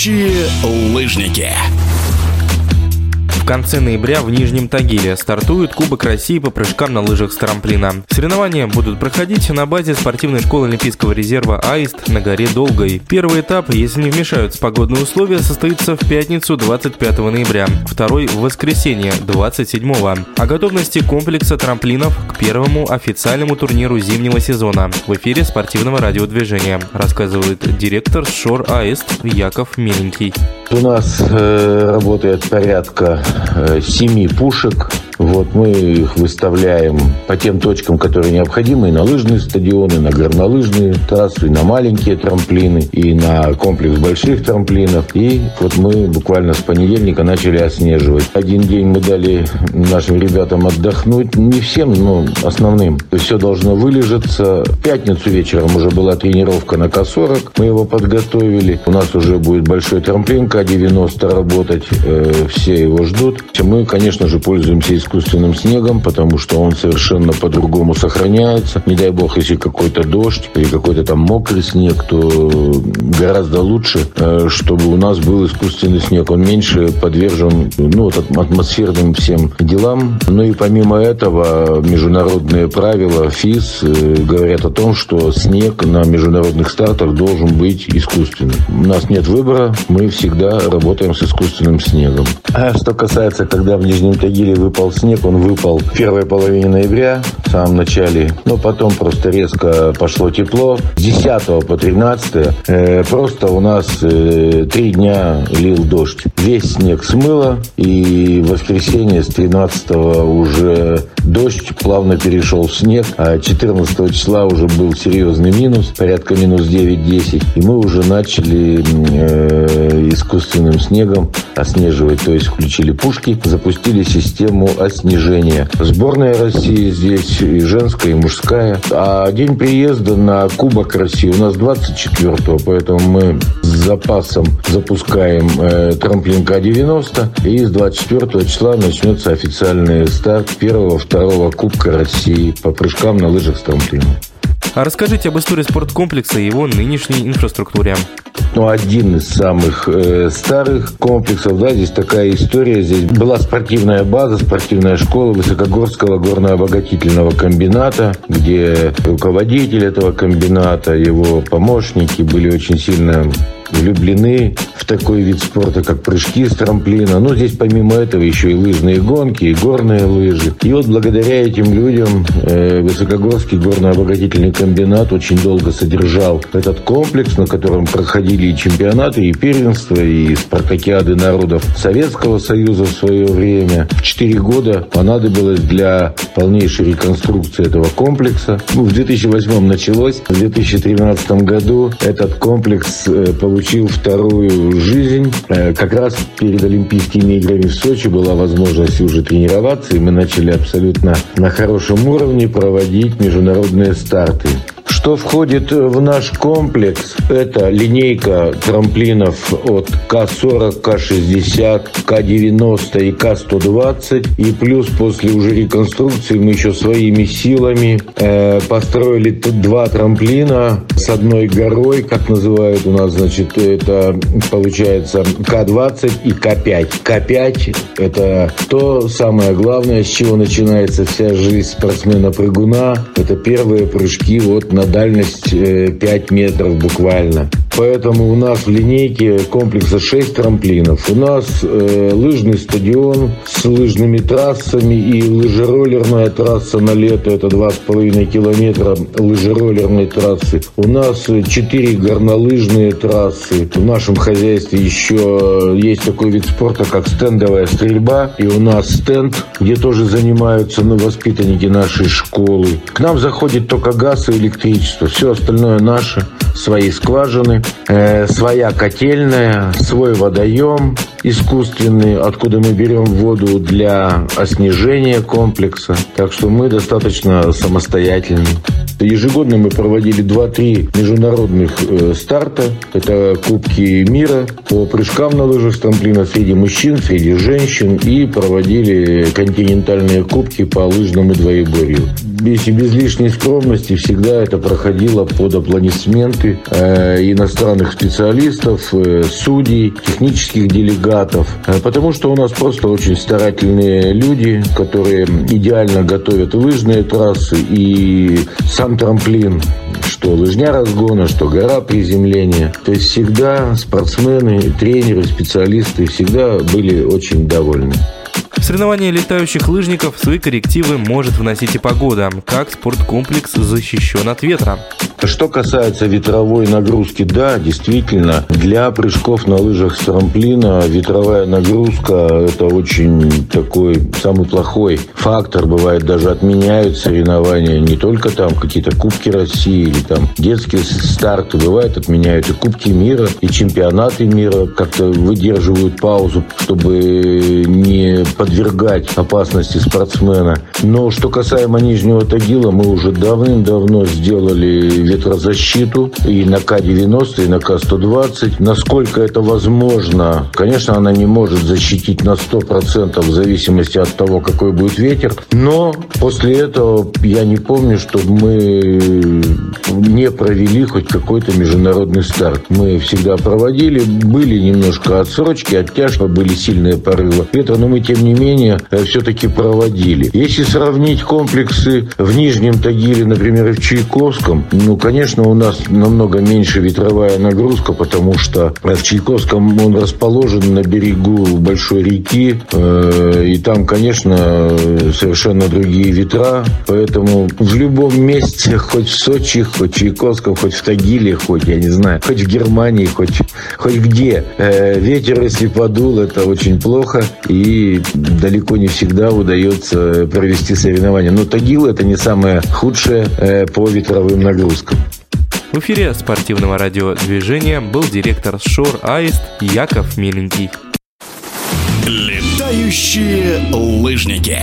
Настоящие лыжники конце ноября в Нижнем Тагиле стартует Кубок России по прыжкам на лыжах с трамплина. Соревнования будут проходить на базе спортивной школы Олимпийского резерва «Аист» на горе Долгой. Первый этап, если не вмешаются погодные условия, состоится в пятницу 25 ноября, второй в воскресенье 27 о готовности комплекса трамплинов к первому официальному турниру зимнего сезона в эфире спортивного радиодвижения, рассказывает директор ШОР «Аист» Яков Миленький. У нас э, работает порядка э, семи пушек вот мы их выставляем по тем точкам, которые необходимы, и на лыжные стадионы, на горнолыжные трассы, и на маленькие трамплины, и на комплекс больших трамплинов. И вот мы буквально с понедельника начали оснеживать. Один день мы дали нашим ребятам отдохнуть, не всем, но основным. Все должно вылежаться. В пятницу вечером уже была тренировка на К-40, мы его подготовили. У нас уже будет большой трамплин К-90 работать, э, все его ждут. Мы, конечно же, пользуемся искусственным снегом, потому что он совершенно по-другому сохраняется. Не дай бог, если какой-то дождь или какой-то там мокрый снег, то гораздо лучше, э, чтобы у нас был искусственный снег. Он меньше подвержен ну, вот, атмосферным всем делам. Ну и помимо этого, международные правила ФИС э, говорят о том, что снег на международных стартах должен быть искусственным. У нас нет выбора, мы всегда работаем с искусственным снегом. А что касается, когда в Нижнем Тагиле выпал снег, он выпал в первой половине ноября, в самом начале, но потом просто резко пошло тепло. С 10 по 13 э, просто у нас э, три дня лил дождь. Весь снег смыло, и в воскресенье с 13 уже дождь плавно перешел в снег, а 14 числа уже был серьезный минус, порядка минус 9-10, и мы уже начали э, искусственным снегом оснеживать, то есть включили пушки, запустили систему снижения. Сборная России здесь и женская, и мужская. А день приезда на Кубок России у нас 24-го, поэтому мы с запасом запускаем э, трамплин К-90. И с 24 числа начнется официальный старт первого-второго Кубка России по прыжкам на лыжах с трамплином. А расскажите об истории спорткомплекса и его нынешней инфраструктуре. Ну, один из самых э, старых комплексов, да, здесь такая история. Здесь была спортивная база, спортивная школа Высокогорского горно-обогатительного комбината, где руководитель этого комбината, его помощники были очень сильно влюблены в такой вид спорта, как прыжки с трамплина. Ну, здесь помимо этого еще и лыжные гонки, и горные лыжи. И вот благодаря этим людям э, Высокогорский горно-обогатительный комбинат очень долго содержал этот комплекс, на котором проходили и чемпионаты, и первенства, и спартакиады народов Советского Союза в свое время. 4 года понадобилось для полнейшей реконструкции этого комплекса. Ну, в 2008 началось, в 2013 году этот комплекс э, получил получил вторую жизнь. Э, как раз перед Олимпийскими играми в Сочи была возможность уже тренироваться, и мы начали абсолютно на хорошем уровне проводить международные старты. Что входит в наш комплекс? Это линейка трамплинов от К-40, К-60, К-90 и К-120. И плюс после уже реконструкции мы еще своими силами э, построили два трамплина с одной горой, как называют у нас, значит, это получается К-20 и К-5. К-5 – это то самое главное, с чего начинается вся жизнь спортсмена-прыгуна. Это первые прыжки вот на на дальность 5 э, метров буквально. Поэтому у нас в линейке комплекса 6 трамплинов. У нас э, лыжный стадион с лыжными трассами и лыжероллерная трасса на лето. Это 2,5 километра лыжероллерной трассы. У нас 4 горнолыжные трассы. В нашем хозяйстве еще есть такой вид спорта, как стендовая стрельба. И у нас стенд, где тоже занимаются ну, воспитанники нашей школы. К нам заходит только газ и электричество. Все остальное наше свои скважины, э, своя котельная, свой водоем искусственный, откуда мы берем воду для оснежения комплекса. Так что мы достаточно самостоятельны. Ежегодно мы проводили 2-3 международных э, старта. Это Кубки мира по прыжкам на лыжах с трамплина среди мужчин, среди женщин. И проводили континентальные кубки по лыжному двоеборью. Если без лишней скромности, всегда это проходило под аплодисменты э, иностранных специалистов, э, судей, технических делегатов, э, потому что у нас просто очень старательные люди, которые идеально готовят лыжные трассы и сам трамплин, что лыжня разгона, что гора приземления. То есть всегда спортсмены, тренеры, специалисты всегда были очень довольны. В соревнования летающих лыжников свои коррективы может вносить и погода, как спорткомплекс защищен от ветра. Что касается ветровой нагрузки, да, действительно, для прыжков на лыжах с трамплина ветровая нагрузка – это очень такой самый плохой фактор. Бывает, даже отменяют соревнования, не только там какие-то Кубки России или там детские старты, бывает, отменяют и Кубки мира, и чемпионаты мира как-то выдерживают паузу, чтобы не подвергать опасности спортсмена. Но что касаемо Нижнего Тагила, мы уже давным-давно сделали ветрозащиту и на К-90, и на К-120. Насколько это возможно, конечно, она не может защитить на 100% в зависимости от того, какой будет ветер. Но после этого я не помню, чтобы мы не провели хоть какой-то международный старт. Мы всегда проводили, были немножко отсрочки, оттяжка, были сильные порывы ветра, но мы, тем не менее, все-таки проводили. Если сравнить комплексы в Нижнем Тагиле, например, и в Чайковском, ну, конечно, у нас намного меньше ветровая нагрузка, потому что в Чайковском он расположен на берегу большой реки, э, и там, конечно, совершенно другие ветра, поэтому в любом месте, хоть в Сочи, хоть в Чайковском, хоть в Тагиле, хоть, я не знаю, хоть в Германии, хоть, хоть где, э, ветер, если подул, это очень плохо, и далеко не всегда удается провести соревнования. Но Тагил это не самое худшее э, по ветровым нагрузкам. В эфире спортивного радиодвижения был директор Шор Аист Яков Миленький. Летающие лыжники.